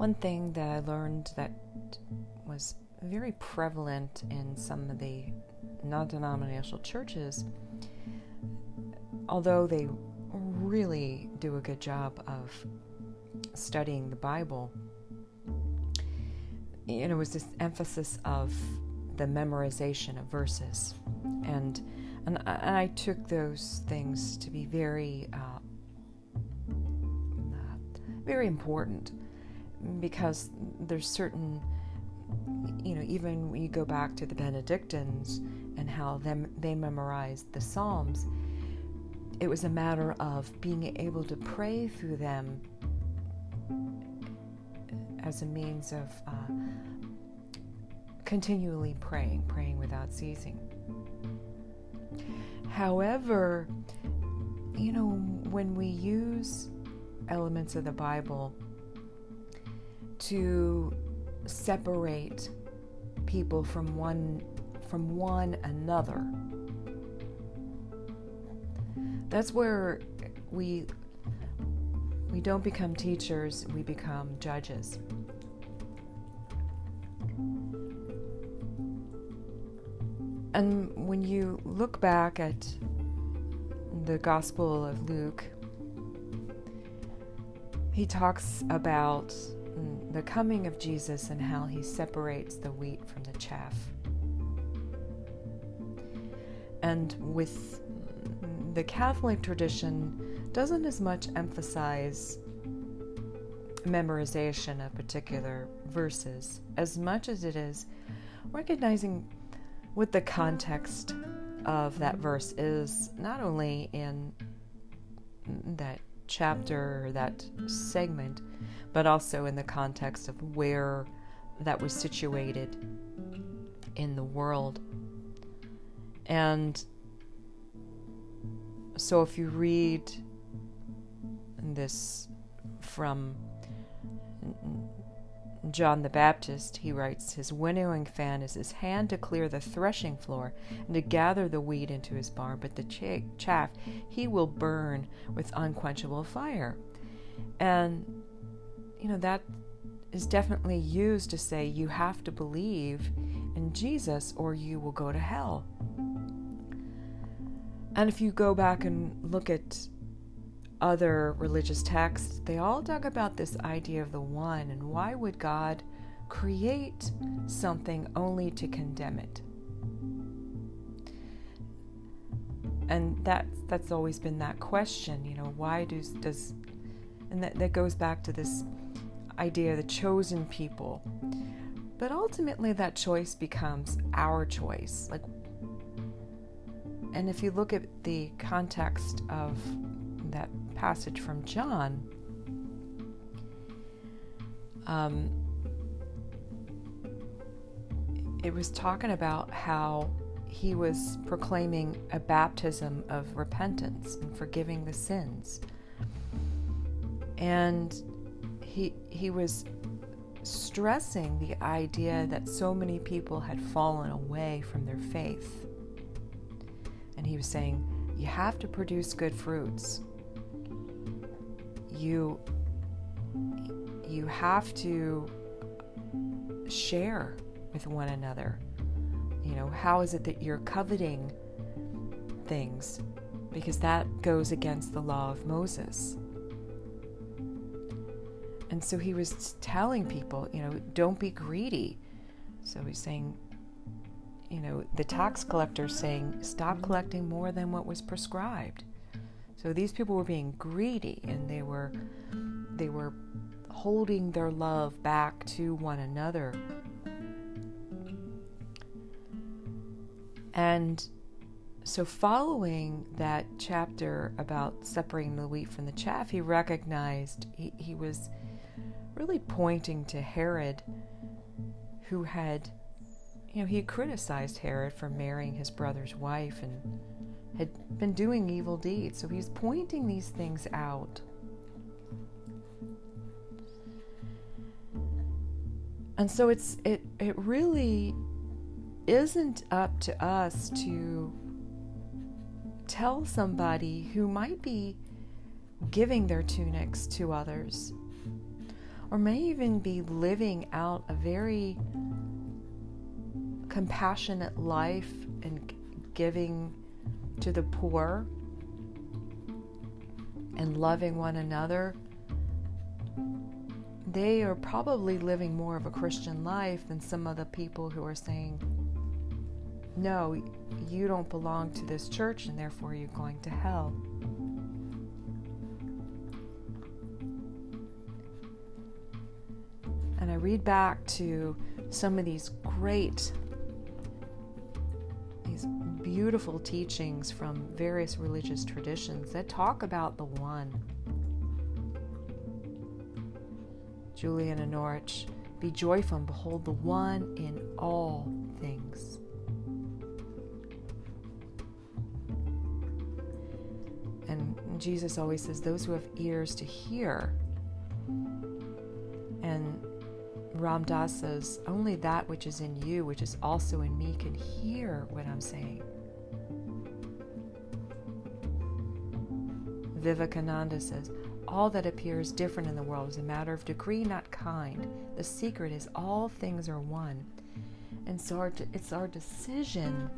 One thing that I learned that was very prevalent in some of the non denominational churches, although they really do a good job of studying the Bible, you know, was this emphasis of the memorization of verses, and and, and I took those things to be very uh, very important because there's certain you know even when you go back to the benedictines and how them they memorized the psalms it was a matter of being able to pray through them as a means of uh, continually praying, praying without ceasing. However, you know, when we use elements of the Bible to separate people from one from one another, that's where we we don't become teachers, we become judges. And when you look back at the Gospel of Luke, he talks about the coming of Jesus and how he separates the wheat from the chaff. And with the Catholic tradition doesn't as much emphasize memorization of particular verses as much as it is recognizing what the context of that verse is, not only in that chapter or that segment, but also in the context of where that was situated in the world. And so if you read this from John the Baptist, he writes, His winnowing fan is his hand to clear the threshing floor and to gather the wheat into his barn, but the chaff he will burn with unquenchable fire. And, you know, that is definitely used to say you have to believe in Jesus or you will go to hell. And if you go back and look at other religious texts, they all talk about this idea of the one and why would God create something only to condemn it? And that that's always been that question, you know, why does does and that, that goes back to this idea of the chosen people. But ultimately that choice becomes our choice. Like and if you look at the context of that passage from John, um, it was talking about how he was proclaiming a baptism of repentance and forgiving the sins. And he, he was stressing the idea that so many people had fallen away from their faith. And he was saying, You have to produce good fruits you you have to share with one another. You know, how is it that you're coveting things? Because that goes against the law of Moses. And so he was telling people, you know, don't be greedy. So he's saying, you know, the tax collector saying, stop collecting more than what was prescribed. So these people were being greedy and they were they were holding their love back to one another. And so, following that chapter about separating the wheat from the chaff, he recognized he, he was really pointing to Herod, who had, you know, he criticized Herod for marrying his brother's wife and had been doing evil deeds. So he's pointing these things out. And so it's it it really isn't up to us to tell somebody who might be giving their tunics to others or may even be living out a very compassionate life and giving to the poor and loving one another, they are probably living more of a Christian life than some of the people who are saying, No, you don't belong to this church and therefore you're going to hell. And I read back to some of these great, these beautiful teachings from various religious traditions that talk about the one. Julian of Norwich, be joyful and behold the one in all things. And Jesus always says, Those who have ears to hear. And Ram Dass says, Only that which is in you, which is also in me, can hear what I'm saying. Vivekananda says, All that appears different in the world is a matter of degree, not kind. The secret is all things are one. And so our, it's our decision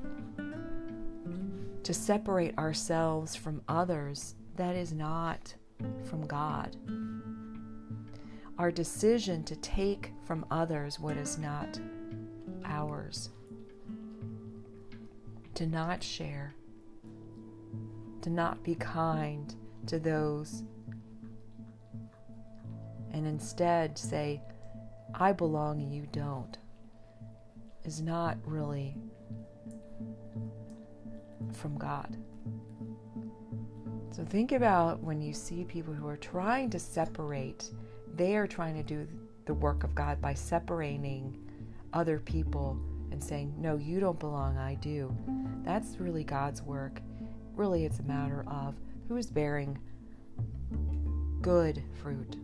to separate ourselves from others that is not from God. Our decision to take from others what is not ours. To not share. To not be kind to those. And instead say, I belong you don't. Is not really from God. So think about when you see people who are trying to separate, they are trying to do the work of God by separating other people and saying, No, you don't belong, I do. That's really God's work. Really, it's a matter of who is bearing good fruit